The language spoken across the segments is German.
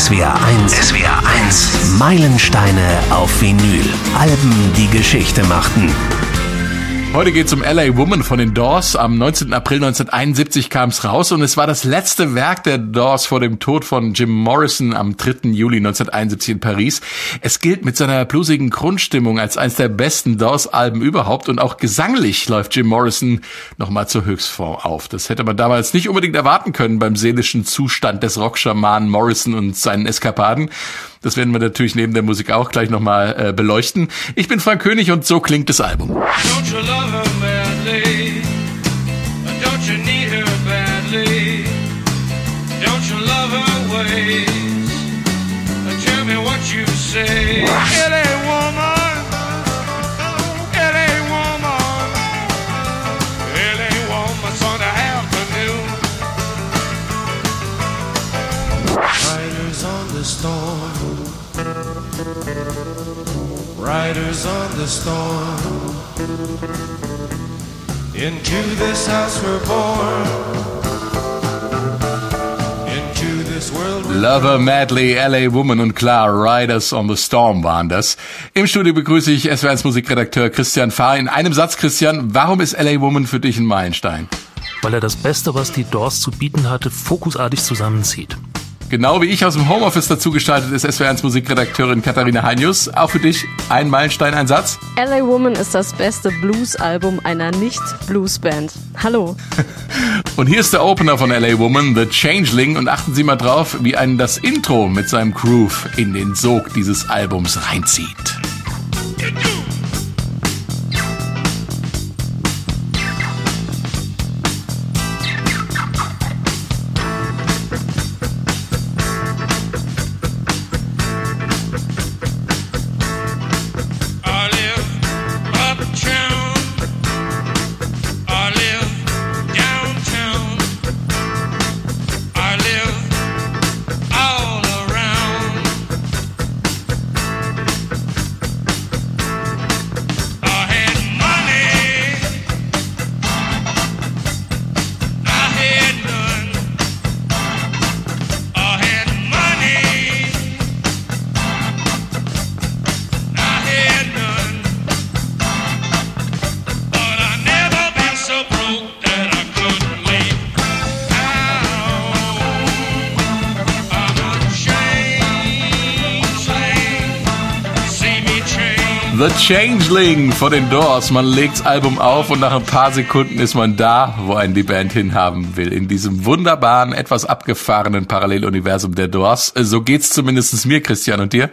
SWR 1. SWR 1. Meilensteine auf Vinyl. Alben, die Geschichte machten. Heute geht's um LA Woman von den Doors. Am 19. April 1971 kam's raus und es war das letzte Werk der Doors vor dem Tod von Jim Morrison am 3. Juli 1971 in Paris. Es gilt mit seiner bluesigen Grundstimmung als eines der besten Doors-Alben überhaupt und auch gesanglich läuft Jim Morrison nochmal zur Höchstform auf. Das hätte man damals nicht unbedingt erwarten können beim seelischen Zustand des Rockschamanen Morrison und seinen Eskapaden. Das werden wir natürlich neben der Musik auch gleich nochmal äh, beleuchten. Ich bin Frank König und so klingt das Album. Don't Riders on the storm. Into this house we're born. Into this world Lover Madly, LA Woman und klar, Riders on the Storm waren das. Im Studio begrüße ich SWRs Musikredakteur Christian Fahr. In einem Satz, Christian, warum ist LA Woman für dich ein Meilenstein? Weil er das Beste, was die Doors zu bieten hatte, fokusartig zusammenzieht. Genau wie ich aus dem Homeoffice dazu gestaltet ist SWR1 Musikredakteurin Katharina Heinius. Auch für dich ein Meilenstein, ein Satz. LA Woman ist das beste Blues-Album einer Nicht-Blues-Band. Hallo. und hier ist der Opener von LA Woman, The Changeling. Und achten Sie mal drauf, wie einen das Intro mit seinem Groove in den Sog dieses Albums reinzieht. The Changeling von den Doors. Man legt's Album auf und nach ein paar Sekunden ist man da, wo einen die Band hinhaben will. In diesem wunderbaren, etwas abgefahrenen Paralleluniversum der Doors. So geht's zumindest mir, Christian, und dir?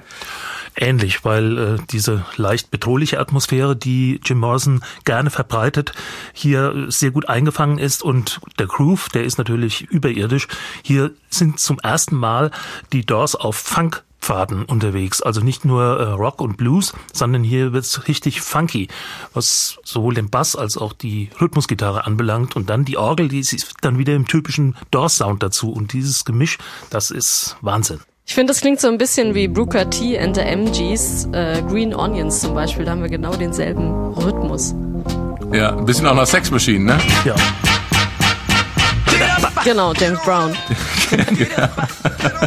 ähnlich, weil äh, diese leicht bedrohliche Atmosphäre, die Jim Morrison gerne verbreitet, hier sehr gut eingefangen ist und der Groove, der ist natürlich überirdisch. Hier sind zum ersten Mal die Doors auf Funk Pfaden unterwegs. Also nicht nur äh, Rock und Blues, sondern hier wird's richtig funky, was sowohl den Bass als auch die Rhythmusgitarre anbelangt. Und dann die Orgel, die ist dann wieder im typischen Doors-Sound dazu. Und dieses Gemisch, das ist Wahnsinn. Ich finde, das klingt so ein bisschen wie Brooker T and the MGs, äh, Green Onions zum Beispiel, da haben wir genau denselben Rhythmus. Ja, ein bisschen auch nach Sex Machine, ne? Ja. Genau, James Brown.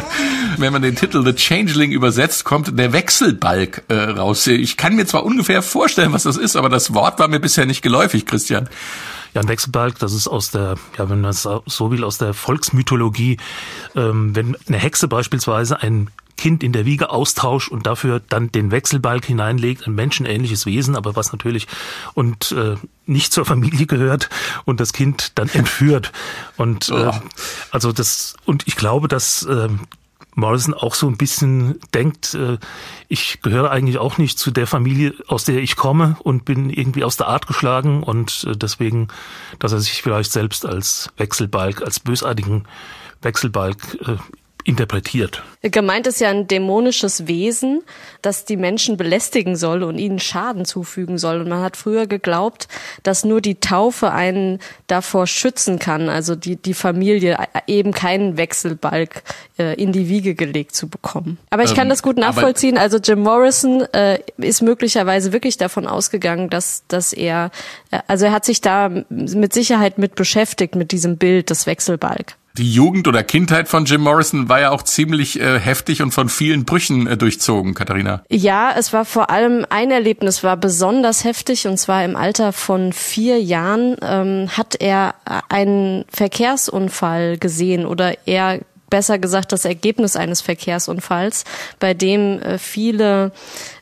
Wenn man den Titel The Changeling übersetzt, kommt der Wechselbalg äh, raus. Ich kann mir zwar ungefähr vorstellen, was das ist, aber das Wort war mir bisher nicht geläufig, Christian. Ja, ein Wechselbalg, das ist aus der, ja, wenn man es so will, aus der Volksmythologie. Ähm, wenn eine Hexe beispielsweise ein Kind in der Wiege austauscht und dafür dann den Wechselbalg hineinlegt, ein menschenähnliches Wesen, aber was natürlich und äh, nicht zur Familie gehört und das Kind dann entführt. Und äh, also das und ich glaube, dass äh, Morrison auch so ein bisschen denkt, äh, ich gehöre eigentlich auch nicht zu der Familie, aus der ich komme und bin irgendwie aus der Art geschlagen und äh, deswegen, dass er sich vielleicht selbst als Wechselbalg, als bösartigen Wechselbalg äh, interpretiert. Gemeint ist ja ein dämonisches Wesen, das die Menschen belästigen soll und ihnen Schaden zufügen soll. Und man hat früher geglaubt, dass nur die Taufe einen davor schützen kann, also die, die Familie eben keinen Wechselbalg äh, in die Wiege gelegt zu bekommen. Aber ich kann ähm, das gut nachvollziehen. Also Jim Morrison äh, ist möglicherweise wirklich davon ausgegangen, dass, dass er, äh, also er hat sich da mit Sicherheit mit beschäftigt, mit diesem Bild des Wechselbalg. Die Jugend oder Kindheit von Jim Morrison war ja auch ziemlich äh, heftig und von vielen Brüchen äh, durchzogen, Katharina. Ja, es war vor allem ein Erlebnis, war besonders heftig und zwar im Alter von vier Jahren ähm, hat er einen Verkehrsunfall gesehen oder er besser gesagt das Ergebnis eines Verkehrsunfalls, bei dem äh, viele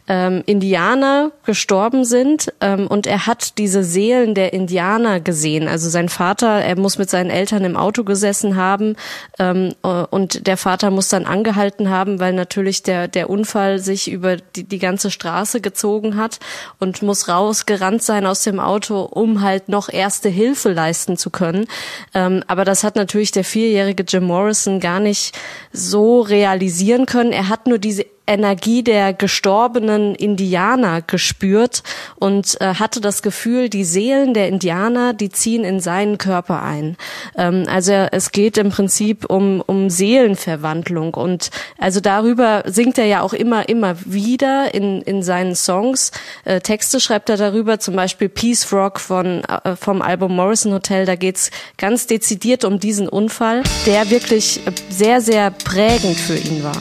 ähm, Indianer gestorben sind ähm, und er hat diese Seelen der Indianer gesehen. Also sein Vater, er muss mit seinen Eltern im Auto gesessen haben ähm, äh, und der Vater muss dann angehalten haben, weil natürlich der, der Unfall sich über die, die ganze Straße gezogen hat und muss rausgerannt sein aus dem Auto, um halt noch erste Hilfe leisten zu können. Ähm, aber das hat natürlich der vierjährige Jim Morrison gar nicht so realisieren können. Er hat nur diese Energie der gestorbenen Indianer gespürt und äh, hatte das Gefühl, die Seelen der Indianer, die ziehen in seinen Körper ein. Ähm, also es geht im Prinzip um, um Seelenverwandlung und also darüber singt er ja auch immer, immer wieder in, in seinen Songs. Äh, Texte schreibt er darüber, zum Beispiel Peace Rock von, äh, vom Album Morrison Hotel, da geht's ganz dezidiert um diesen Unfall, der wirklich sehr, sehr prägend für ihn war.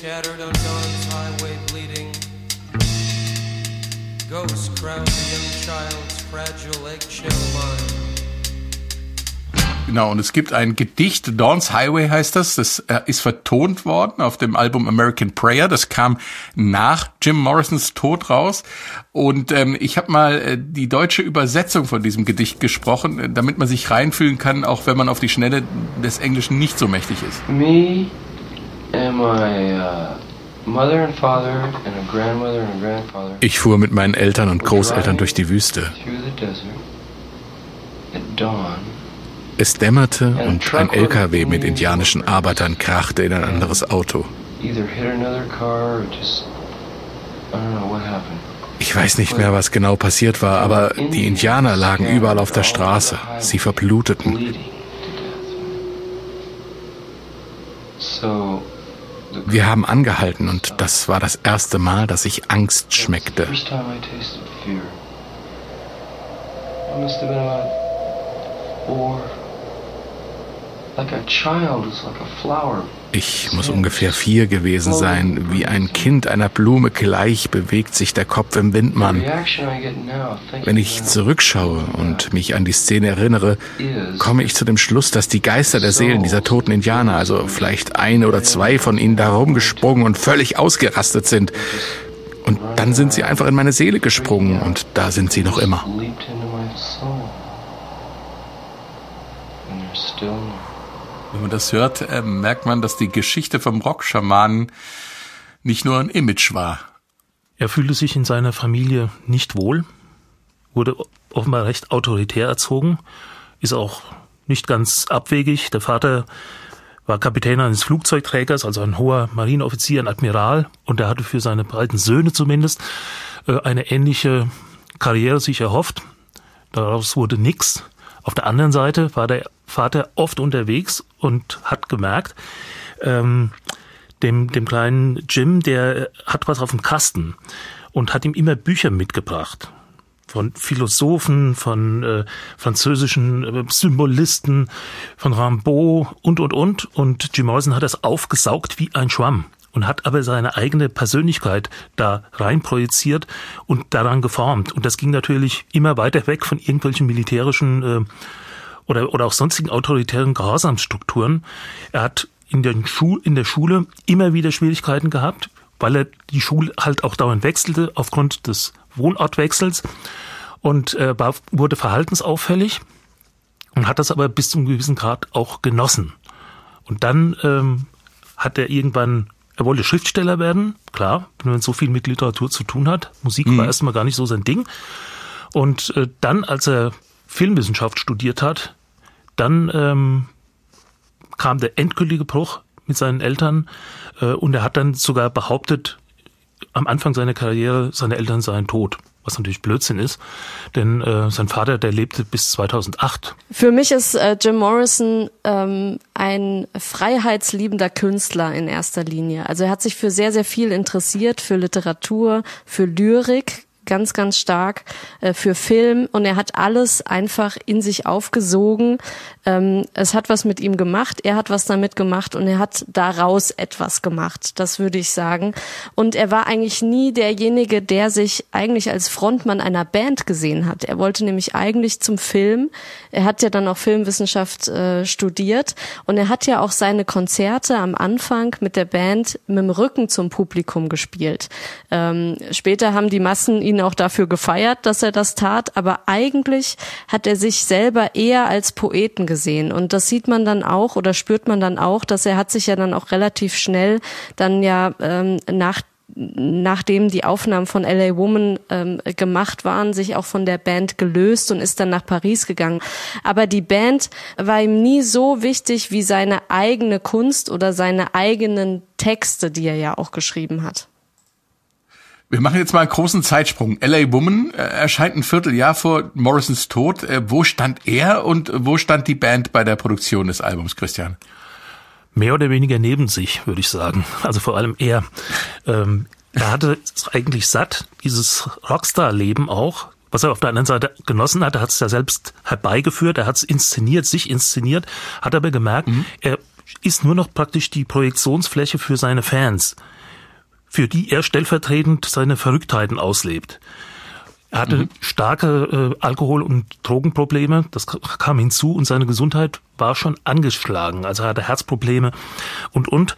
Scattered on dawn's highway bleeding. Ghosts crowd the young child's fragile eggshell mind. Genau, und es gibt ein Gedicht, Dawn's Highway heißt das, das äh, ist vertont worden auf dem Album American Prayer, das kam nach Jim Morrisons Tod raus und ähm, ich habe mal äh, die deutsche Übersetzung von diesem Gedicht gesprochen, äh, damit man sich reinfühlen kann, auch wenn man auf die Schnelle des Englischen nicht so mächtig ist. Me ich fuhr mit meinen Eltern und Großeltern durch die Wüste. Es dämmerte und ein LKW mit indianischen Arbeitern krachte in ein anderes Auto. Ich weiß nicht mehr, was genau passiert war, aber die Indianer lagen überall auf der Straße. Sie verbluteten. Wir haben angehalten und das war das erste Mal, dass ich Angst schmeckte. Flower ich muss ungefähr vier gewesen sein. Wie ein Kind einer Blume gleich bewegt sich der Kopf im Windmann. Wenn ich zurückschaue und mich an die Szene erinnere, komme ich zu dem Schluss, dass die Geister der Seelen dieser toten Indianer, also vielleicht ein oder zwei von ihnen, da rumgesprungen und völlig ausgerastet sind. Und dann sind sie einfach in meine Seele gesprungen und da sind sie noch immer. Wenn man das hört, äh, merkt man, dass die Geschichte vom Rockschamanen nicht nur ein Image war. Er fühlte sich in seiner Familie nicht wohl, wurde offenbar recht autoritär erzogen, ist auch nicht ganz abwegig. Der Vater war Kapitän eines Flugzeugträgers, also ein hoher Marineoffizier, ein Admiral, und er hatte für seine beiden Söhne zumindest äh, eine ähnliche Karriere sich erhofft. Daraus wurde nichts. Auf der anderen Seite war der Vater oft unterwegs und hat gemerkt, ähm, dem, dem kleinen Jim, der hat was auf dem Kasten und hat ihm immer Bücher mitgebracht von Philosophen, von äh, französischen äh, Symbolisten, von Rimbaud und, und, und. Und Jim Morrison hat das aufgesaugt wie ein Schwamm und hat aber seine eigene Persönlichkeit da rein projiziert und daran geformt. Und das ging natürlich immer weiter weg von irgendwelchen militärischen äh, oder, oder auch sonstigen autoritären Gehorsamsstrukturen. Er hat in, den Schul in der Schule immer wieder Schwierigkeiten gehabt, weil er die Schule halt auch dauernd wechselte aufgrund des Wohnortwechsels und äh, war, wurde verhaltensauffällig und hat das aber bis zu einem gewissen Grad auch genossen. Und dann ähm, hat er irgendwann er wollte Schriftsteller werden, klar, wenn man so viel mit Literatur zu tun hat. Musik mhm. war erstmal gar nicht so sein Ding. Und äh, dann, als er Filmwissenschaft studiert hat, dann ähm, kam der endgültige Bruch mit seinen Eltern äh, und er hat dann sogar behauptet, am Anfang seiner Karriere, seine Eltern seien tot was natürlich Blödsinn ist, denn äh, sein Vater, der lebte bis 2008. Für mich ist äh, Jim Morrison ähm, ein freiheitsliebender Künstler in erster Linie. Also er hat sich für sehr, sehr viel interessiert, für Literatur, für Lyrik, ganz, ganz stark äh, für Film und er hat alles einfach in sich aufgesogen. Ähm, es hat was mit ihm gemacht, er hat was damit gemacht und er hat daraus etwas gemacht, das würde ich sagen. Und er war eigentlich nie derjenige, der sich eigentlich als Frontmann einer Band gesehen hat. Er wollte nämlich eigentlich zum Film. Er hat ja dann auch Filmwissenschaft äh, studiert und er hat ja auch seine Konzerte am Anfang mit der Band mit dem Rücken zum Publikum gespielt. Ähm, später haben die Massen ihn auch dafür gefeiert, dass er das tat, aber eigentlich hat er sich selber eher als Poeten gesehen und das sieht man dann auch oder spürt man dann auch, dass er hat sich ja dann auch relativ schnell dann ja ähm, nach nachdem die Aufnahmen von LA Woman ähm, gemacht waren, sich auch von der Band gelöst und ist dann nach Paris gegangen. Aber die Band war ihm nie so wichtig wie seine eigene Kunst oder seine eigenen Texte, die er ja auch geschrieben hat. Wir machen jetzt mal einen großen Zeitsprung. LA Woman äh, erscheint ein Vierteljahr vor Morrisons Tod. Äh, wo stand er und wo stand die Band bei der Produktion des Albums, Christian? mehr oder weniger neben sich, würde ich sagen. Also vor allem er. Ähm, er hatte es eigentlich satt, dieses Rockstar-Leben auch, was er auf der anderen Seite genossen hat. Er hat es ja selbst herbeigeführt, er hat es inszeniert, sich inszeniert, hat aber gemerkt, mhm. er ist nur noch praktisch die Projektionsfläche für seine Fans, für die er stellvertretend seine Verrücktheiten auslebt. Er hatte mhm. starke äh, Alkohol- und Drogenprobleme, das kam hinzu und seine Gesundheit war schon angeschlagen. Also er hatte Herzprobleme und und.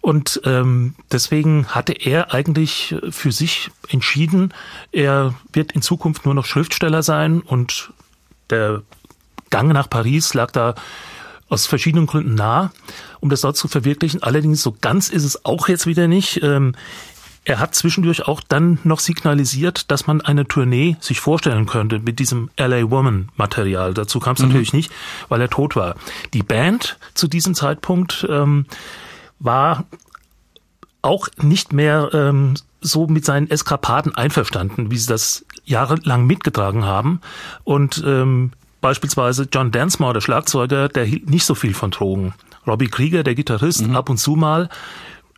Und ähm, deswegen hatte er eigentlich für sich entschieden, er wird in Zukunft nur noch Schriftsteller sein und der Gang nach Paris lag da aus verschiedenen Gründen nah, um das dort zu verwirklichen. Allerdings so ganz ist es auch jetzt wieder nicht. Ähm, er hat zwischendurch auch dann noch signalisiert, dass man eine Tournee sich vorstellen könnte mit diesem LA Woman Material. Dazu kam es mhm. natürlich nicht, weil er tot war. Die Band zu diesem Zeitpunkt ähm, war auch nicht mehr ähm, so mit seinen Eskapaden einverstanden, wie sie das jahrelang mitgetragen haben. Und ähm, beispielsweise John Densmore, der Schlagzeuger, der hielt nicht so viel von Drogen. Robbie Krieger, der Gitarrist, mhm. ab und zu mal.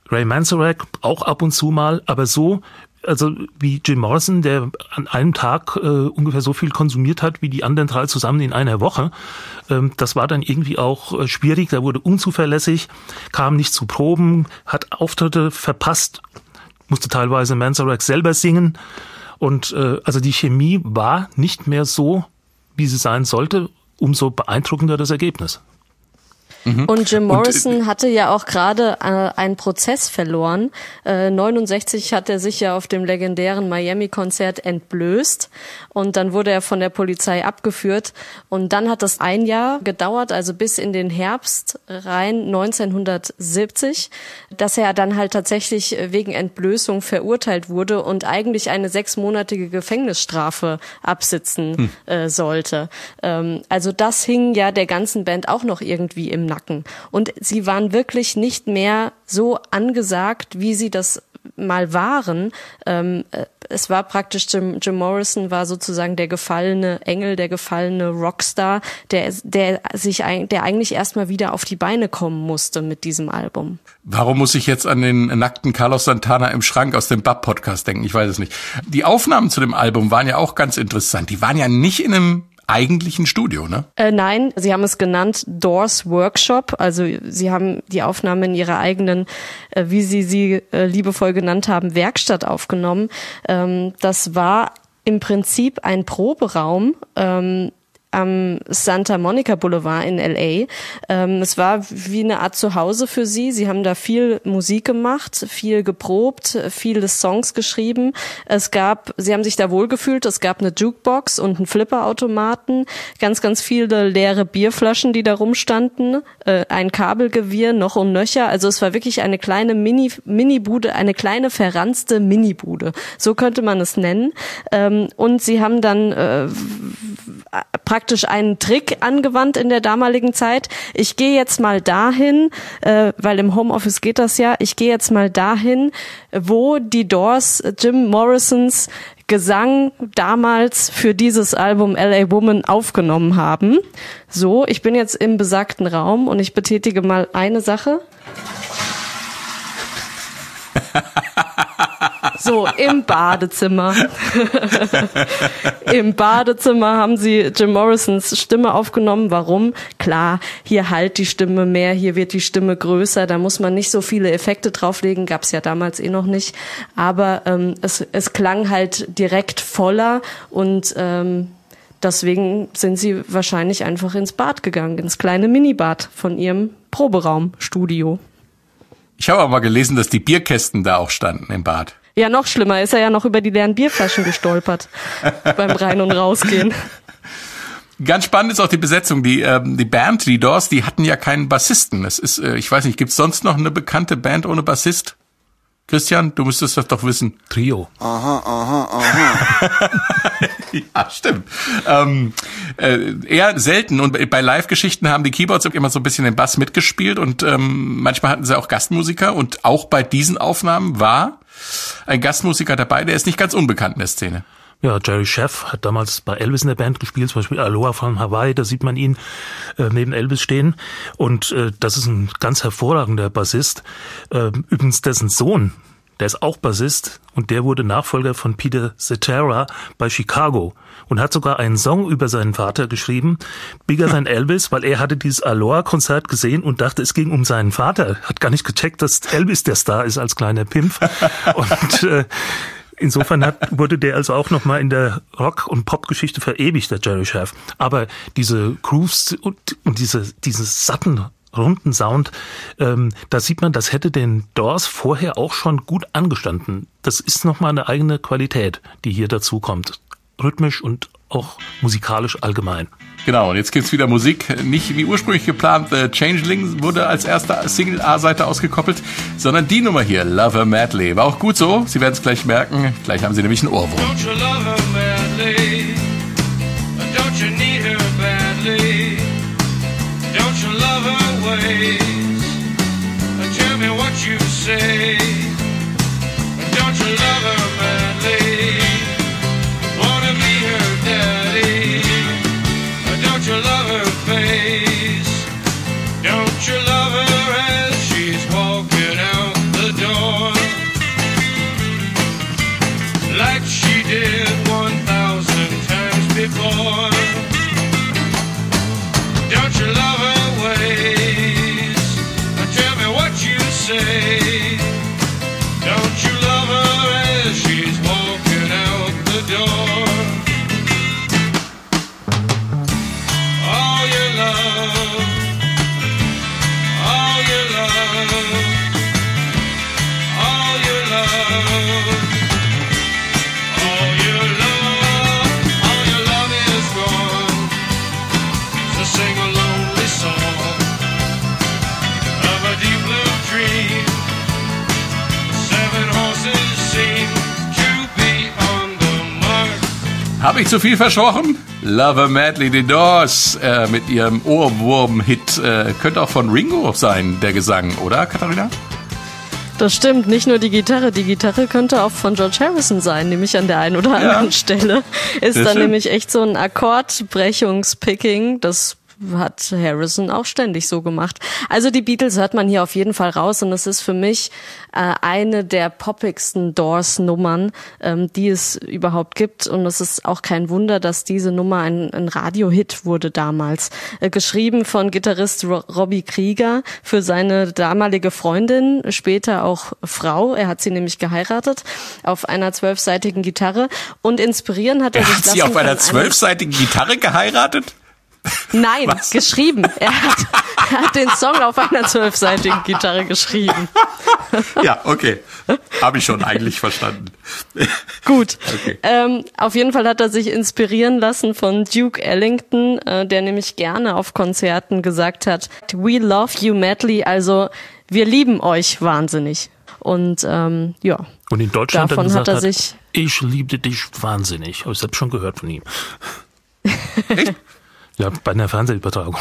Ray Manzarek auch ab und zu mal, aber so, also wie Jim Morrison, der an einem Tag äh, ungefähr so viel konsumiert hat wie die anderen drei zusammen in einer Woche. Ähm, das war dann irgendwie auch äh, schwierig, da wurde unzuverlässig, kam nicht zu Proben, hat Auftritte verpasst, musste teilweise Manzarek selber singen. Und äh, also die Chemie war nicht mehr so, wie sie sein sollte, umso beeindruckender das Ergebnis. Mhm. Und Jim Morrison und, äh, hatte ja auch gerade äh, einen Prozess verloren. Äh, 69 hat er sich ja auf dem legendären Miami-Konzert entblößt und dann wurde er von der Polizei abgeführt. Und dann hat das ein Jahr gedauert, also bis in den Herbst rein 1970, dass er dann halt tatsächlich wegen Entblößung verurteilt wurde und eigentlich eine sechsmonatige Gefängnisstrafe absitzen hm. äh, sollte. Ähm, also das hing ja der ganzen Band auch noch irgendwie im Nacken. Nacken. Und sie waren wirklich nicht mehr so angesagt, wie sie das mal waren. Ähm, äh, es war praktisch Jim, Jim Morrison war sozusagen der gefallene Engel, der gefallene Rockstar, der der sich der eigentlich erstmal wieder auf die Beine kommen musste mit diesem Album. Warum muss ich jetzt an den nackten Carlos Santana im Schrank aus dem Bab Podcast denken? Ich weiß es nicht. Die Aufnahmen zu dem Album waren ja auch ganz interessant. Die waren ja nicht in einem eigentlichen Studio, ne? Äh, nein, sie haben es genannt Doors Workshop. Also sie haben die Aufnahme in ihrer eigenen, äh, wie sie sie äh, liebevoll genannt haben, Werkstatt aufgenommen. Ähm, das war im Prinzip ein Proberaum. Ähm, am Santa Monica Boulevard in LA. Ähm, es war wie eine Art Zuhause für sie. Sie haben da viel Musik gemacht, viel geprobt, viele Songs geschrieben. Es gab, sie haben sich da wohlgefühlt. Es gab eine Jukebox und einen Flipperautomaten, ganz, ganz viele leere Bierflaschen, die da rumstanden, äh, ein Kabelgewirr noch und nöcher. Also es war wirklich eine kleine Mini, Mini-Bude, eine kleine verranzte Mini-Bude. So könnte man es nennen. Ähm, und sie haben dann äh, praktisch einen Trick angewandt in der damaligen Zeit. Ich gehe jetzt mal dahin, äh, weil im Homeoffice geht das ja, ich gehe jetzt mal dahin, wo die Doors Jim Morrisons Gesang damals für dieses Album LA Woman aufgenommen haben. So, ich bin jetzt im besagten Raum und ich betätige mal eine Sache. So, im Badezimmer. Im Badezimmer haben sie Jim Morrisons Stimme aufgenommen. Warum? Klar, hier halt die Stimme mehr, hier wird die Stimme größer, da muss man nicht so viele Effekte drauflegen, gab's ja damals eh noch nicht. Aber ähm, es, es klang halt direkt voller und ähm, deswegen sind sie wahrscheinlich einfach ins Bad gegangen, ins kleine Minibad von ihrem Proberaumstudio. Ich habe aber mal gelesen, dass die Bierkästen da auch standen im Bad. Ja, noch schlimmer, ist er ja noch über die leeren Bierflaschen gestolpert beim Rein- und Rausgehen. Ganz spannend ist auch die Besetzung. Die, ähm, die Band, die Doors, die hatten ja keinen Bassisten. Es ist, äh, ich weiß nicht, gibt's sonst noch eine bekannte Band ohne Bassist? Christian, du müsstest das doch wissen. Trio. Aha, aha, aha. ja, stimmt. Ähm, äh, eher selten und bei Live-Geschichten haben die Keyboards immer so ein bisschen den Bass mitgespielt und ähm, manchmal hatten sie auch Gastmusiker und auch bei diesen Aufnahmen war ein Gastmusiker dabei, der ist nicht ganz unbekannt in der Szene. Ja, Jerry Sheff hat damals bei Elvis in der Band gespielt, zum Beispiel Aloha von Hawaii, da sieht man ihn äh, neben Elvis stehen. Und äh, das ist ein ganz hervorragender Bassist. Äh, übrigens dessen Sohn, der ist auch Bassist und der wurde Nachfolger von Peter Cetera bei Chicago und hat sogar einen Song über seinen Vater geschrieben, Bigger Than Elvis, weil er hatte dieses Aloha-Konzert gesehen und dachte, es ging um seinen Vater. Hat gar nicht gecheckt, dass Elvis der Star ist als kleiner Pimpf. Und äh, Insofern hat, wurde der also auch nochmal in der Rock- und Pop-Geschichte verewigt, der Jerry Schaff. Aber diese Grooves und, und diese, dieses satten, runden Sound, ähm, da sieht man, das hätte den Doors vorher auch schon gut angestanden. Das ist nochmal eine eigene Qualität, die hier dazu kommt. Rhythmisch und auch musikalisch allgemein. Genau, und jetzt gibt's wieder Musik. Nicht wie ursprünglich geplant, The Changeling wurde als erste Single A-Seite ausgekoppelt, sondern die Nummer hier, Lover Madly. War auch gut so, Sie werden es gleich merken. Gleich haben Sie nämlich einen Ohrwurm. Ways? Tell me what you say. Don't you love her madly? Zu viel versprochen? Lover Madly The Doors äh, mit ihrem Ohrwurm-Hit. Äh, könnte auch von Ringo sein, der Gesang, oder Katharina? Das stimmt, nicht nur die Gitarre. Die Gitarre könnte auch von George Harrison sein, nämlich an der einen oder anderen Stelle. Ist Das dann stimmt. nämlich echt so ein Akkordbrechungspicking, das hat Harrison auch ständig so gemacht. Also die Beatles hört man hier auf jeden Fall raus und es ist für mich äh, eine der poppigsten Doors-Nummern, ähm, die es überhaupt gibt. Und es ist auch kein Wunder, dass diese Nummer ein, ein Radio-Hit wurde damals. Äh, geschrieben von Gitarrist Ro Robbie Krieger für seine damalige Freundin, später auch Frau. Er hat sie nämlich geheiratet auf einer zwölfseitigen Gitarre. Und inspirieren hat er, Er sich hat sie auf einer zwölfseitigen Gitarre geheiratet? Nein, Was? geschrieben. Er hat, er hat den Song auf einer zwölfseitigen Gitarre geschrieben. Ja, okay. Habe ich schon eigentlich verstanden. Gut. Okay. Ähm, auf jeden Fall hat er sich inspirieren lassen von Duke Ellington, äh, der nämlich gerne auf Konzerten gesagt hat, We love you madly, also wir lieben euch wahnsinnig. Und ähm, ja, Und in Deutschland Davon dann hat er sich- ich liebte dich wahnsinnig. Habe ich selbst schon gehört von ihm. Ja, bei einer Fernsehübertragung.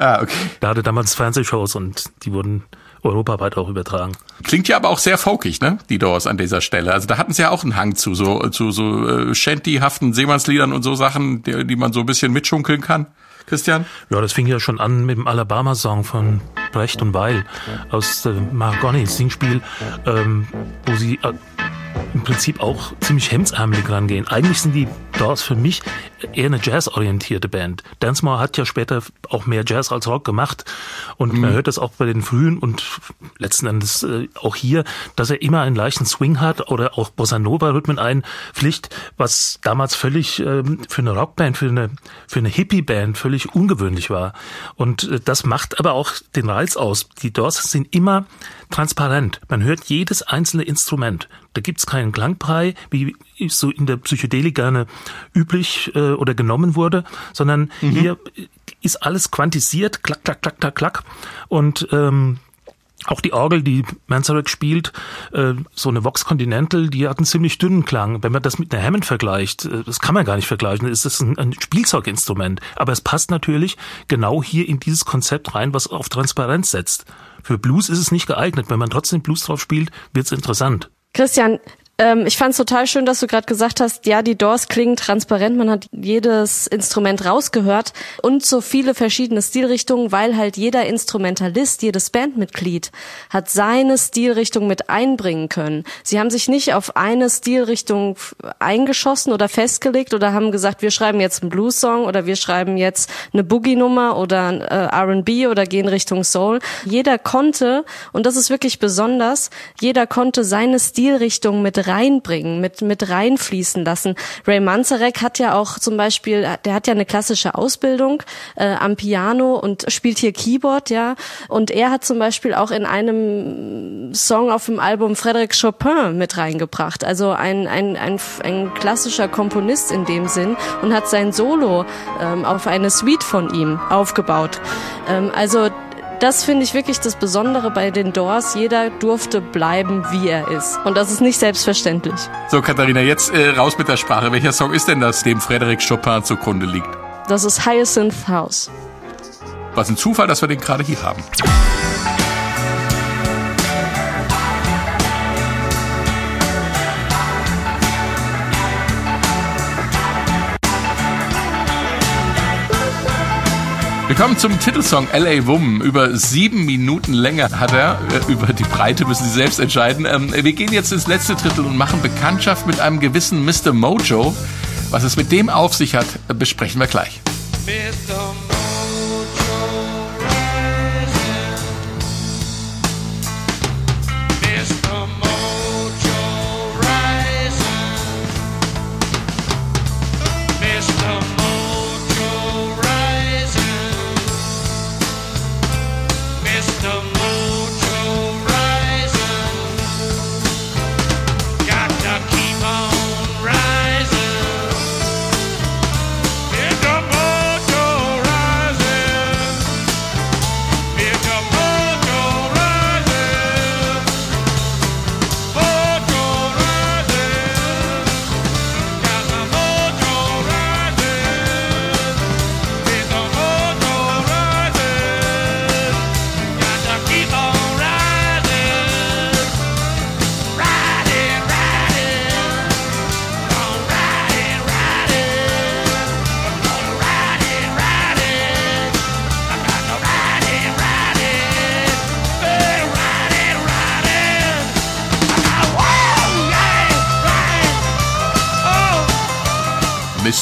Ah, okay. Da hatte damals Fernsehshows und die wurden europaweit auch übertragen. Klingt ja aber auch sehr folkig, ne? Die Doors an dieser Stelle. Also da hatten sie ja auch einen Hang zu so zu so äh, shantyhaften Seemannsliedern und so Sachen, die, die man so ein bisschen mitschunkeln kann. Christian? Ja, das fing ja schon an mit dem Alabama-Song von Brecht und Weil aus dem Mahagony Singspiel, ähm, wo sie äh, im Prinzip auch ziemlich hemdsärmelig rangehen. Eigentlich sind die Doors für mich eher eine jazzorientierte Band. Densmore hat ja später auch mehr Jazz als Rock gemacht und man hört das auch bei den frühen und letzten Endes äh, auch hier, dass er immer einen leichten Swing hat oder auch Bossa Nova Rhythmen einpflicht, was damals völlig ähm, für eine Rockband, für eine für eine Hippie Band völlig ungewöhnlich war. Und äh, das macht aber auch den Reiz aus. Die Doors sind immer transparent. Man hört jedes einzelne Instrument. Da gibt's keinen Klangbrei, wie so in der Psychedelik gerne üblich äh, oder genommen wurde, sondern hier ist alles quantisiert, klack, klack, klack, klack, klack. Und ähm, auch die Orgel, die Manzarek spielt, äh, so eine Vox Continental, die hat einen ziemlich dünnen Klang. Wenn man das mit einer Hammond vergleicht, äh, das kann man gar nicht vergleichen, ist das ein, ein Spielzeuginstrument. Aber es passt natürlich genau hier in dieses Konzept rein, was auf Transparenz setzt. Für Blues ist es nicht geeignet. Wenn man trotzdem Blues drauf spielt, wird's interessant. Christian, ähm, ich fand es total schön, dass du gerade gesagt hast, ja, die Doors klingen transparent, man hat jedes Instrument rausgehört und so viele verschiedene Stilrichtungen, weil halt jeder Instrumentalist, jedes Bandmitglied hat seine Stilrichtung mit einbringen können. Sie haben sich nicht auf eine Stilrichtung eingeschossen oder festgelegt oder haben gesagt, wir schreiben jetzt einen Blues-Song oder wir schreiben jetzt eine Boogie-Nummer oder äh, R&B oder gehen Richtung Soul. Jeder konnte, und das ist wirklich besonders, jeder konnte seine Stilrichtung mit reinbringen, mit, mit reinfließen lassen. Ray Manzarek hat ja auch zum Beispiel, der hat ja eine klassische Ausbildung äh, am Piano und spielt hier Keyboard, ja. Und er hat zum Beispiel auch in einem Song auf dem Album Frédéric Chopin mit reingebracht. Also ein, ein, ein, ein klassischer Komponist in dem Sinn und hat sein Solo ähm, auf eine Suite von ihm aufgebaut. Ähm, also das finde ich wirklich das Besondere bei den Doors. Jeder durfte bleiben, wie er ist. Und das ist nicht selbstverständlich. So, Katharina, jetzt äh, raus mit der Sprache. Welcher Song ist denn das, dem Frédéric Chopin zugrunde liegt? Das ist Hyacinth House. Was ein Zufall, dass wir den gerade hier haben. Wir kommen zum Titelsong LA Woman. Über sieben Minuten Länge hat er. Äh, Über die Breite müssen Sie selbst entscheiden. Ähm, Wir gehen jetzt ins letzte Drittel und machen Bekanntschaft mit einem gewissen Mr. Mojo. Was es mit dem auf sich hat, besprechen wir gleich. Mr.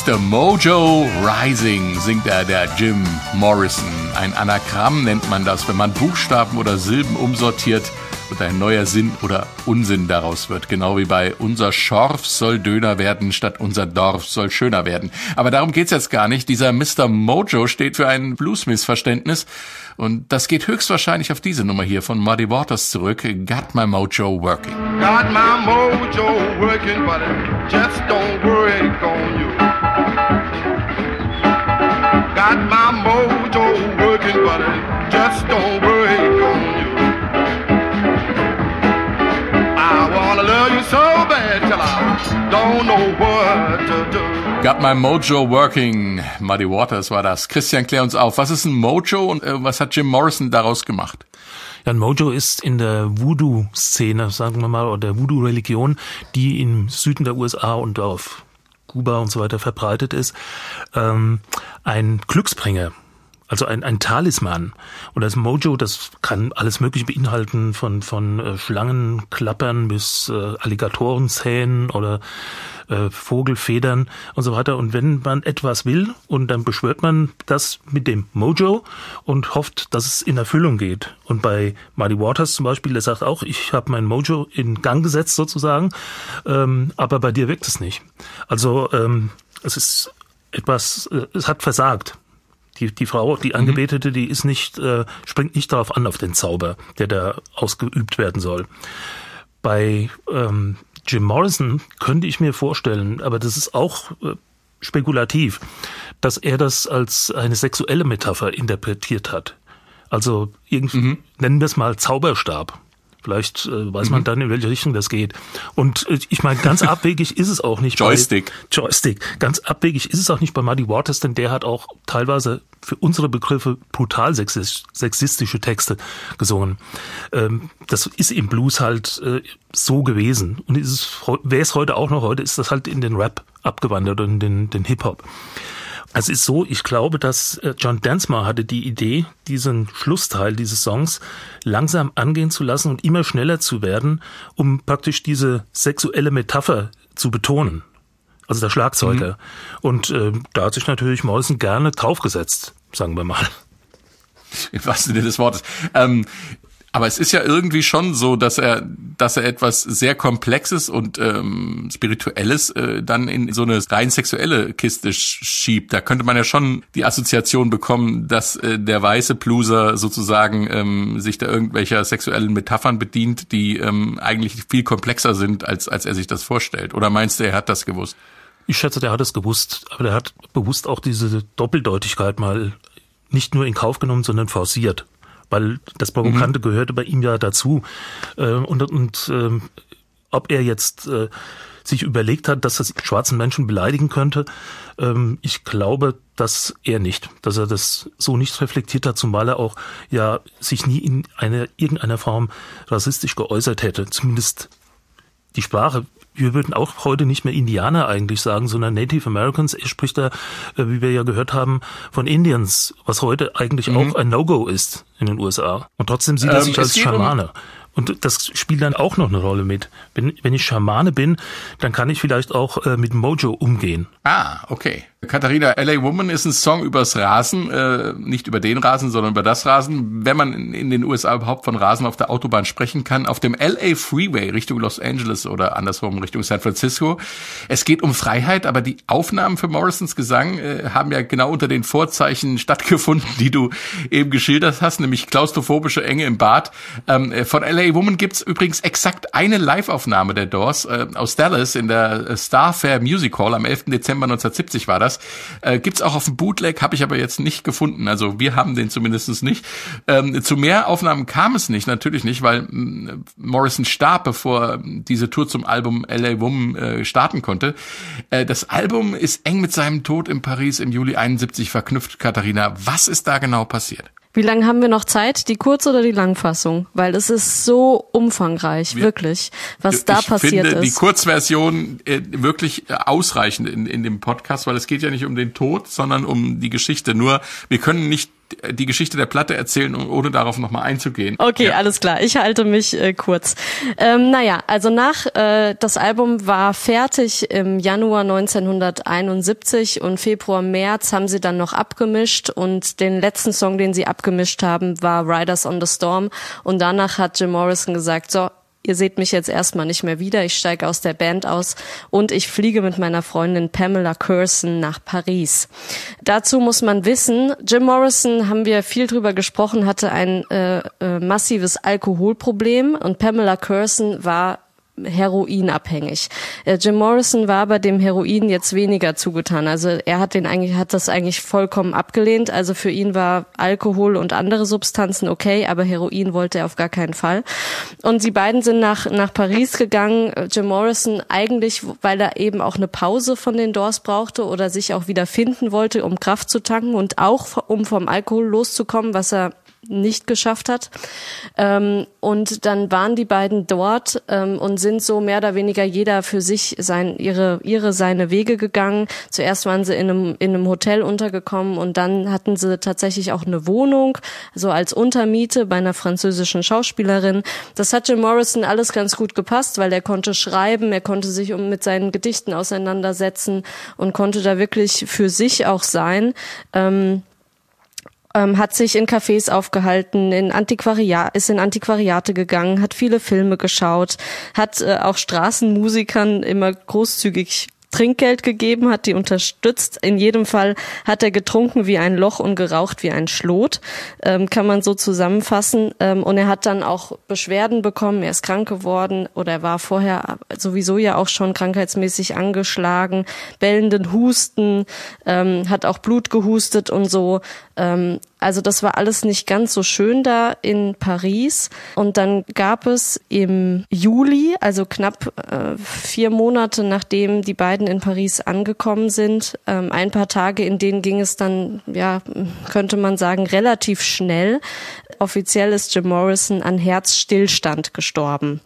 Mr. Mojo Rising singt er der Jim Morrison. Ein Anagramm nennt man das, wenn man Buchstaben oder Silben umsortiert und ein neuer Sinn oder Unsinn daraus wird. Genau wie bei unser Schorf soll Döner werden, statt unser Dorf soll schöner werden. Aber darum geht's jetzt gar nicht. Dieser Mr. Mojo steht für ein Bluesmissverständnis. Und das geht höchstwahrscheinlich auf diese Nummer hier von Muddy Waters zurück. Got my mojo working. Got my mojo working, but just don't work on you. Got my mojo working, but it just don't work on you. I wanna love you so bad till I don't know what to do. Got my Mojo working. Muddy Waters war das. Christian, klär uns auf. Was ist ein Mojo und äh, was hat Jim Morrison daraus gemacht? Ja, ein Mojo ist in der Voodoo-Szene, sagen wir mal, oder der Voodoo-Religion, die im Süden der USA und auf Kuba und so weiter verbreitet ist, ähm, ein Glücksbringer. Also ein, ein Talisman. Und das Mojo, das kann alles Mögliche beinhalten, von, von äh, Schlangenklappern bis äh, Alligatorenzähnen oder äh, Vogelfedern und so weiter. Und wenn man etwas will und dann beschwört man das mit dem Mojo und hofft, dass es in Erfüllung geht. Und bei Muddy Waters zum Beispiel, der sagt auch, ich habe mein Mojo in Gang gesetzt sozusagen, ähm, aber bei dir wirkt es nicht. Also ähm, es ist etwas, äh, es hat versagt. Die, die Frau, die Angebetete, die ist nicht, äh, springt nicht darauf an, auf den Zauber, der da ausgeübt werden soll. Bei ähm, Jim Morrison könnte ich mir vorstellen, aber das ist auch äh, spekulativ, dass er das als eine sexuelle Metapher interpretiert hat. Also irgendwie, Mhm. nennen wir es mal Zauberstab. Vielleicht äh, weiß Mhm. man dann, in welche Richtung das geht. Und äh, ich meine, ganz abwegig ist es auch nicht. Joystick. Bei, Joystick. Ganz abwegig ist es auch nicht bei Muddy Waters, denn der hat auch teilweise für unsere Begriffe brutal sexis- sexistische Texte gesungen. Ähm, das ist im Blues halt äh, so gewesen. Und wäre es heute auch noch, heute ist das halt in den Rap abgewandert und in den, den Hip-Hop. Also Es ist so, ich glaube, dass äh, John Densmore hatte die Idee, diesen Schlussteil dieses Songs langsam angehen zu lassen und immer schneller zu werden, um praktisch diese sexuelle Metapher zu betonen. Also der Schlagzeuger. Und äh, da hat sich natürlich Morrison gerne draufgesetzt, sagen wir mal. im wahrsten Sinne des Wortes. Ähm, aber es ist ja irgendwie schon so, dass er, dass er etwas sehr Komplexes und ähm, Spirituelles äh, dann in so eine rein sexuelle Kiste sch- schiebt. Da könnte man ja schon die Assoziation bekommen, dass äh, der weiße Blueser sozusagen ähm, sich da irgendwelcher sexuellen Metaphern bedient, die ähm, eigentlich viel komplexer sind, als, als er sich das vorstellt. Oder meinst du, er hat das gewusst? Ich schätze, der hat es gewusst, aber der hat bewusst auch diese Doppeldeutigkeit mal nicht nur in Kauf genommen, sondern forciert. Weil das Provokante gehörte bei ihm ja dazu. Äh, Und, und ähm, ob er jetzt äh, sich überlegt hat, dass das schwarzen Menschen beleidigen könnte, ähm, ich glaube, dass er nicht, dass er das so nicht reflektiert hat, zumal er auch ja sich nie in einer irgendeiner Form rassistisch geäußert hätte. Zumindest die Sprache. Wir würden auch heute nicht mehr Indianer eigentlich sagen, sondern Native Americans. Er spricht da, äh, wie wir ja gehört haben, von Indians, was heute eigentlich auch ein No-Go ist in den USA. Und trotzdem sieht er Ähm, sich als Schamane. Und das spielt dann auch noch eine Rolle mit. Wenn, wenn ich Schamane bin, dann kann ich vielleicht auch äh, mit Mojo umgehen. Ah, okay. Katharina, LA Woman ist ein Song übers Rasen, äh, nicht über den Rasen, sondern über das Rasen. Wenn man in, in den USA überhaupt von Rasen auf der Autobahn sprechen kann, auf dem LA Freeway Richtung Los Angeles oder andersrum Richtung San Francisco. Es geht um Freiheit, aber die Aufnahmen für Morrisons Gesang äh, haben ja genau unter den Vorzeichen stattgefunden, die du eben geschildert hast, nämlich klaustrophobische Enge im Bad. Ähm, äh, von LA Woman gibt's übrigens exakt eine Live-Aufnahme der Doors äh, aus Dallas in der äh, Star Fair Music Hall am 11. Dezember 1970 war das. Äh, gibt's auch auf dem Bootleg, habe ich aber jetzt nicht gefunden. Also wir haben den zumindest nicht. Ähm, zu mehr Aufnahmen kam es nicht, natürlich nicht, weil mh, Morrison starb, bevor diese Tour zum Album LA Woman äh, starten konnte. Äh, das Album ist eng mit seinem Tod in Paris im Juli 71 verknüpft. Katharina, was ist da genau passiert? Wie lange haben wir noch Zeit? Die Kurz- oder die Langfassung? Weil es ist so umfangreich, wirklich, was da ich passiert finde die ist. Kurzversion äh, wirklich äh, ausreichend in, in dem Podcast, weil es geht ja nicht um den Tod, sondern um die Geschichte. Nur wir können nicht die Geschichte der Platte erzählen, ohne darauf nochmal einzugehen. Okay, Ja. alles klar. Ich halte mich äh, kurz. Ähm, naja, also nach äh, das Album war fertig im Januar 1971 und Februar, März haben sie dann noch abgemischt und den letzten Song, den sie abgemischt haben, war Riders on the Storm und danach hat Jim Morrison gesagt, so, ihr seht mich jetzt erstmal nicht mehr wieder, ich steige aus der Band aus und ich fliege mit meiner Freundin Pamela Curson nach Paris. Dazu muss man wissen, Jim Morrison, haben wir viel drüber gesprochen, hatte ein äh, äh, massives Alkoholproblem und Pamela Curson war heroinabhängig. Äh, Jim Morrison war aber dem Heroin jetzt weniger zugetan. Also er hat den eigentlich hat das eigentlich vollkommen abgelehnt. Also für ihn war Alkohol und andere Substanzen okay, aber Heroin wollte er auf gar keinen Fall. Und die beiden sind nach nach Paris gegangen. Äh, Jim Morrison eigentlich, weil er eben auch eine Pause von den Doors brauchte oder sich auch wieder finden wollte, um Kraft zu tanken und auch um vom Alkohol loszukommen, was er nicht geschafft hat. Ähm, und dann waren die beiden dort ähm, und sind so mehr oder weniger jeder für sich sein, ihre, ihre, seine Wege gegangen. Zuerst waren sie in einem, in einem Hotel untergekommen und dann hatten sie tatsächlich auch eine Wohnung, so als Untermiete bei einer französischen Schauspielerin. Das hat Jim Morrison alles ganz gut gepasst, weil er konnte schreiben, er konnte sich um mit seinen Gedichten auseinandersetzen und konnte da wirklich für sich auch sein. Ähm, ähm, hat sich in Cafés aufgehalten, in Antiquariat, ist in Antiquariate gegangen, hat viele Filme geschaut, hat äh, auch Straßenmusikern immer großzügig Trinkgeld gegeben, hat die unterstützt. In jedem Fall hat er getrunken wie ein Loch und geraucht wie ein Schlot, ähm, kann man so zusammenfassen. Ähm, und er hat dann auch Beschwerden bekommen, er ist krank geworden oder er war vorher sowieso ja auch schon krankheitsmäßig angeschlagen, bellenden Husten, ähm, hat auch Blut gehustet und so. Ähm, also das war alles nicht ganz so schön da in Paris. Und dann gab es im Juli, also knapp äh, vier Monate nachdem die beiden in Paris angekommen sind, ähm, ein paar Tage, in denen ging es dann, ja, könnte man sagen, relativ schnell. Offiziell ist Jim Morrison an Herzstillstand gestorben.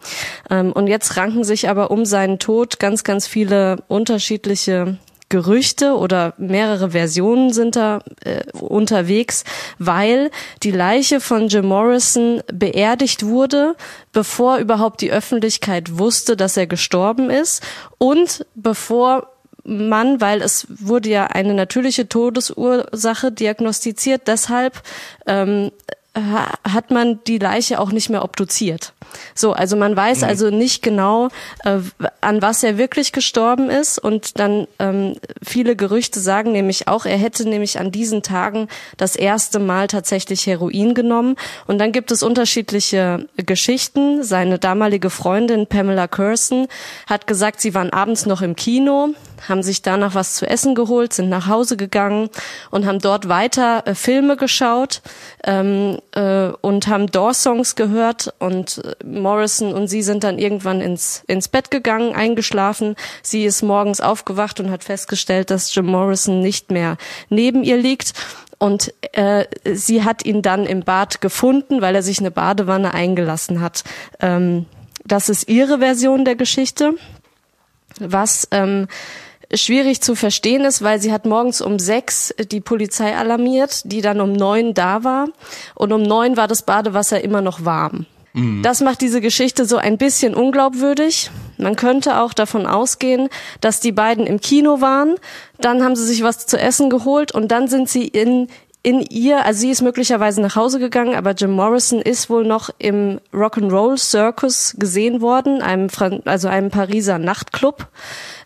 Ähm, und jetzt ranken sich aber um seinen Tod ganz, ganz viele unterschiedliche Gerüchte oder mehrere Versionen sind da äh, unterwegs, weil die Leiche von Jim Morrison beerdigt wurde, bevor überhaupt die Öffentlichkeit wusste, dass er gestorben ist und bevor man, weil es wurde ja eine natürliche Todesursache diagnostiziert, deshalb ähm, hat man die Leiche auch nicht mehr obduziert. So, also man weiß mhm. also nicht genau, äh, an was er wirklich gestorben ist. Und dann ähm, viele Gerüchte sagen nämlich auch, er hätte nämlich an diesen Tagen das erste Mal tatsächlich Heroin genommen. Und dann gibt es unterschiedliche Geschichten. Seine damalige Freundin Pamela Curson hat gesagt, sie waren abends noch im Kino, haben sich danach was zu essen geholt, sind nach Hause gegangen und haben dort weiter äh, Filme geschaut ähm, äh, und haben Doors-Songs gehört und äh, Morrison und sie sind dann irgendwann ins, ins Bett gegangen, eingeschlafen. Sie ist morgens aufgewacht und hat festgestellt, dass Jim Morrison nicht mehr neben ihr liegt. Und äh, sie hat ihn dann im Bad gefunden, weil er sich eine Badewanne eingelassen hat. Ähm, das ist ihre Version der Geschichte. Was ähm, schwierig zu verstehen ist, weil sie hat morgens um sechs die Polizei alarmiert, die dann um neun da war. Und um neun war das Badewasser immer noch warm. Mhm. Das macht diese Geschichte so ein bisschen unglaubwürdig. Man könnte auch davon ausgehen, dass die beiden im Kino waren, dann haben sie sich was zu essen geholt und dann sind sie in in ihr, also sie ist möglicherweise nach Hause gegangen, aber Jim Morrison ist wohl noch im Rock'n'Roll Circus gesehen worden, einem, also einem Pariser Nachtclub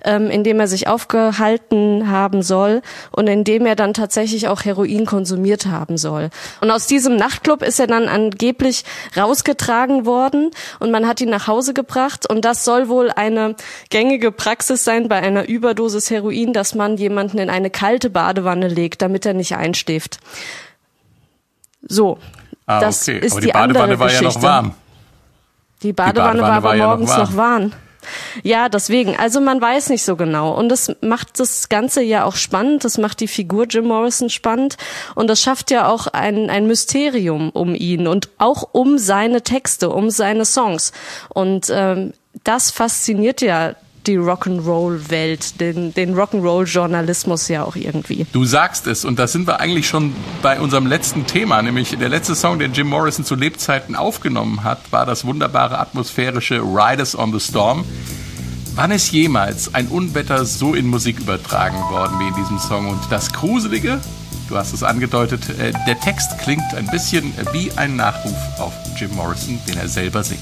ähm, in dem er sich aufgehalten haben soll und in dem er dann tatsächlich auch Heroin konsumiert haben soll. Und aus diesem Nachtclub ist er dann angeblich rausgetragen worden und man hat ihn nach Hause gebracht und das soll wohl eine gängige Praxis sein bei einer Überdosis Heroin, dass man jemanden in eine kalte Badewanne legt, damit er nicht einschläft. So. Ah, das okay. ist Aber die, die Badewanne war Geschichte. ja noch warm. Die Badewanne, die Badewanne war aber war morgens ja noch, noch warm. Ja, deswegen. Also man weiß nicht so genau. Und das macht das Ganze ja auch spannend. Das macht die Figur Jim Morrison spannend. Und das schafft ja auch ein, ein Mysterium um ihn und auch um seine Texte, um seine Songs. Und ähm, das fasziniert ja die Rock'n'Roll-Welt, den, den Rock'n'Roll-Journalismus ja auch irgendwie. Du sagst es und da sind wir eigentlich schon bei unserem letzten Thema, nämlich der letzte Song, den Jim Morrison zu Lebzeiten aufgenommen hat, war das wunderbare atmosphärische Riders on the Storm. Wann ist jemals ein Unwetter so in Musik übertragen worden wie in diesem Song? Und das Gruselige, du hast es angedeutet, äh, der Text klingt ein bisschen wie ein Nachruf auf Jim Morrison, den er selber singt.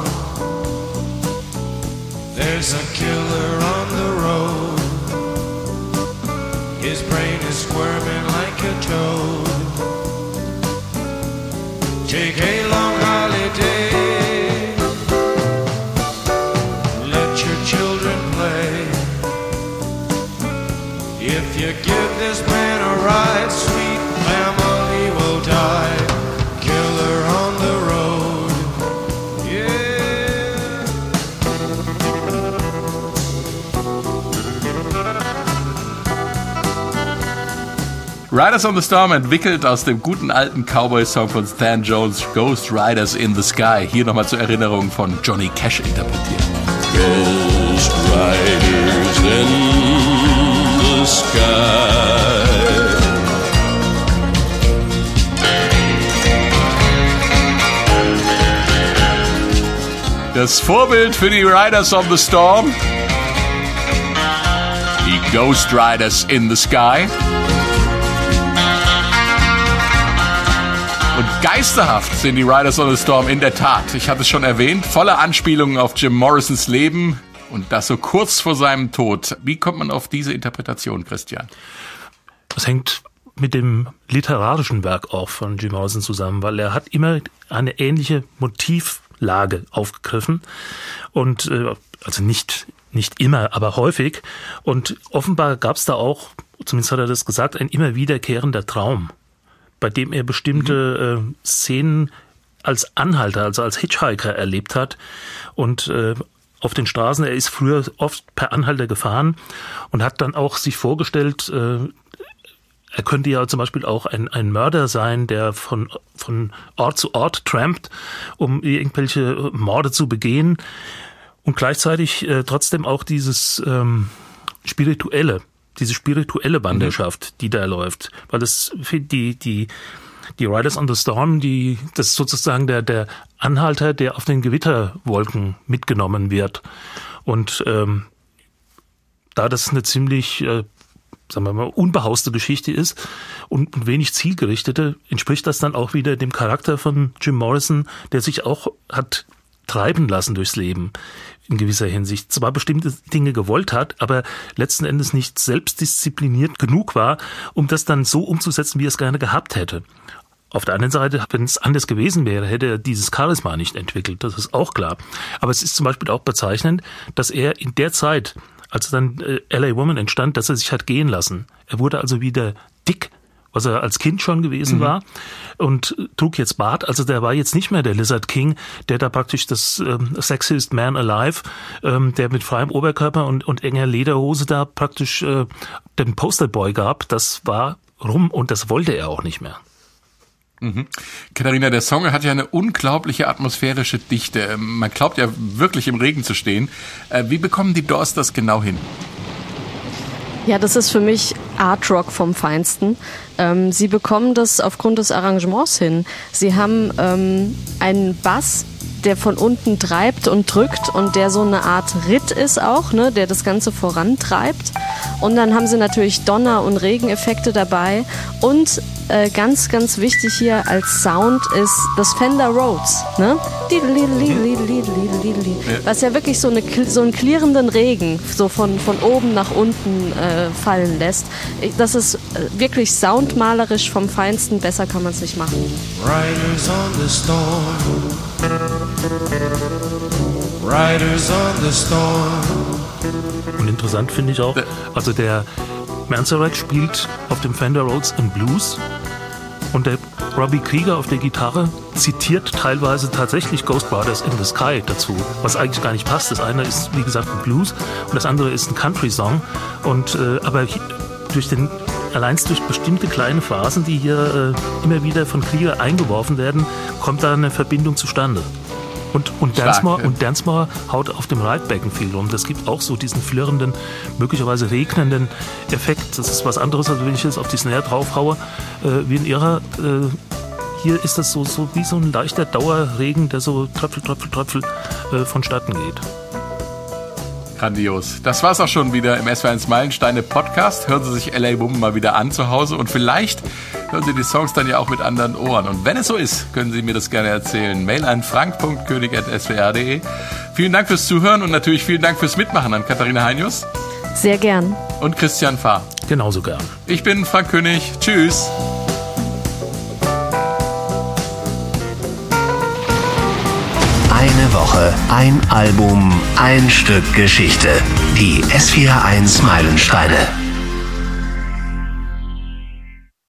Riders on the Storm entwickelt aus dem guten alten Cowboy-Song von Stan Jones Ghost Riders in the Sky. Hier nochmal zur Erinnerung von Johnny Cash interpretiert. Ghost riders in the sky. Das Vorbild für die Riders on the Storm. Die Ghost Riders in the Sky. Und geisterhaft sind die Riders on the Storm in der Tat. Ich hatte es schon erwähnt, voller Anspielungen auf Jim Morrisons Leben und das so kurz vor seinem Tod. Wie kommt man auf diese Interpretation, Christian? Das hängt mit dem literarischen Werk auch von Jim Morrison zusammen, weil er hat immer eine ähnliche Motivlage aufgegriffen und äh, also nicht nicht immer, aber häufig und offenbar gab es da auch, zumindest hat er das gesagt, ein immer wiederkehrender Traum, bei dem er bestimmte äh, Szenen als Anhalter, also als Hitchhiker erlebt hat. Und äh, auf den Straßen, er ist früher oft per Anhalter gefahren und hat dann auch sich vorgestellt, äh, er könnte ja zum Beispiel auch ein, ein Mörder sein, der von, von Ort zu Ort trampt, um irgendwelche Morde zu begehen. Und gleichzeitig äh, trotzdem auch dieses ähm, spirituelle, diese spirituelle Banderschaft, die da läuft, weil das die die die Riders on the Storm, die das ist sozusagen der der Anhalter, der auf den Gewitterwolken mitgenommen wird. Und ähm, da das eine ziemlich äh, sagen wir mal, unbehauste Geschichte ist und wenig zielgerichtete, entspricht das dann auch wieder dem Charakter von Jim Morrison, der sich auch hat treiben lassen durchs Leben in gewisser Hinsicht. Zwar bestimmte Dinge gewollt hat, aber letzten Endes nicht selbstdiszipliniert genug war, um das dann so umzusetzen, wie er es gerne gehabt hätte. Auf der anderen Seite, wenn es anders gewesen wäre, hätte er dieses Charisma nicht entwickelt. Das ist auch klar. Aber es ist zum Beispiel auch bezeichnend, dass er in der Zeit, als dann äh, LA Woman entstand, dass er sich hat gehen lassen. Er wurde also wieder dick, was er als Kind schon gewesen Mhm. war und trug jetzt Bart. Also der war jetzt nicht mehr der Lizard King, der da praktisch das ähm, Sexiest Man Alive, ähm, der mit freiem Oberkörper und, und enger Lederhose da praktisch äh, den Posterboy gab. Das war rum und das wollte er auch nicht mehr. Katharina, der Song hat ja eine unglaubliche atmosphärische Dichte. Ähm, Man glaubt ja wirklich im Regen zu stehen. Äh, Wie bekommen die Doors das genau hin? Ja, das ist für mich Art Rock vom Feinsten. Ähm, sie bekommen das aufgrund des Arrangements hin. Sie haben ähm, einen Bass, der von unten treibt und drückt und der so eine Art Ritt ist auch, ne, der das Ganze vorantreibt. Und dann haben sie natürlich Donner- und Regeneffekte dabei. Und äh, ganz, ganz wichtig hier als Sound ist das Fender Rhodes. Ne? Was ja wirklich so, eine, so einen klirrenden Regen so von, von oben nach unten äh, fallen lässt. Das ist äh, wirklich soundmalerisch vom Feinsten. Besser kann man es nicht machen. Riders on the storm. Riders on the storm. Und interessant finde ich auch, also der Manzarek spielt auf dem Fender Rhodes im Blues und der Robbie Krieger auf der Gitarre zitiert teilweise tatsächlich Ghost Brothers in the Sky dazu, was eigentlich gar nicht passt. Das eine ist, wie gesagt, ein Blues und das andere ist ein Country-Song. Und äh, aber durch den allein durch bestimmte kleine Phasen, die hier äh, immer wieder von Krieger eingeworfen werden, kommt da eine Verbindung zustande. Und, und, ja. und Densmore haut auf dem Reitbecken viel rum. Das gibt auch so diesen flirrenden, möglicherweise regnenden Effekt. Das ist was anderes, als wenn ich jetzt auf die Snare draufhaue, äh, wie in ihrer. Äh, hier ist das so, so wie so ein leichter Dauerregen, der so Tröpfel, Tröpfel, Tröpfel äh, vonstatten geht. Grandios. Das war's auch schon wieder im SW1 Meilensteine Podcast. Hören Sie sich LA Woman mal wieder an zu Hause und vielleicht hören Sie die Songs dann ja auch mit anderen Ohren. Und wenn es so ist, können Sie mir das gerne erzählen. Mail an frank.könig.swr.de. Vielen Dank fürs Zuhören und natürlich vielen Dank fürs Mitmachen an Katharina Heinius Sehr gern. und Christian Fahr. Genauso gern. Ich bin Frank König. Tschüss. Woche, ein Album, ein Stück Geschichte. Die S41 Meilensteine.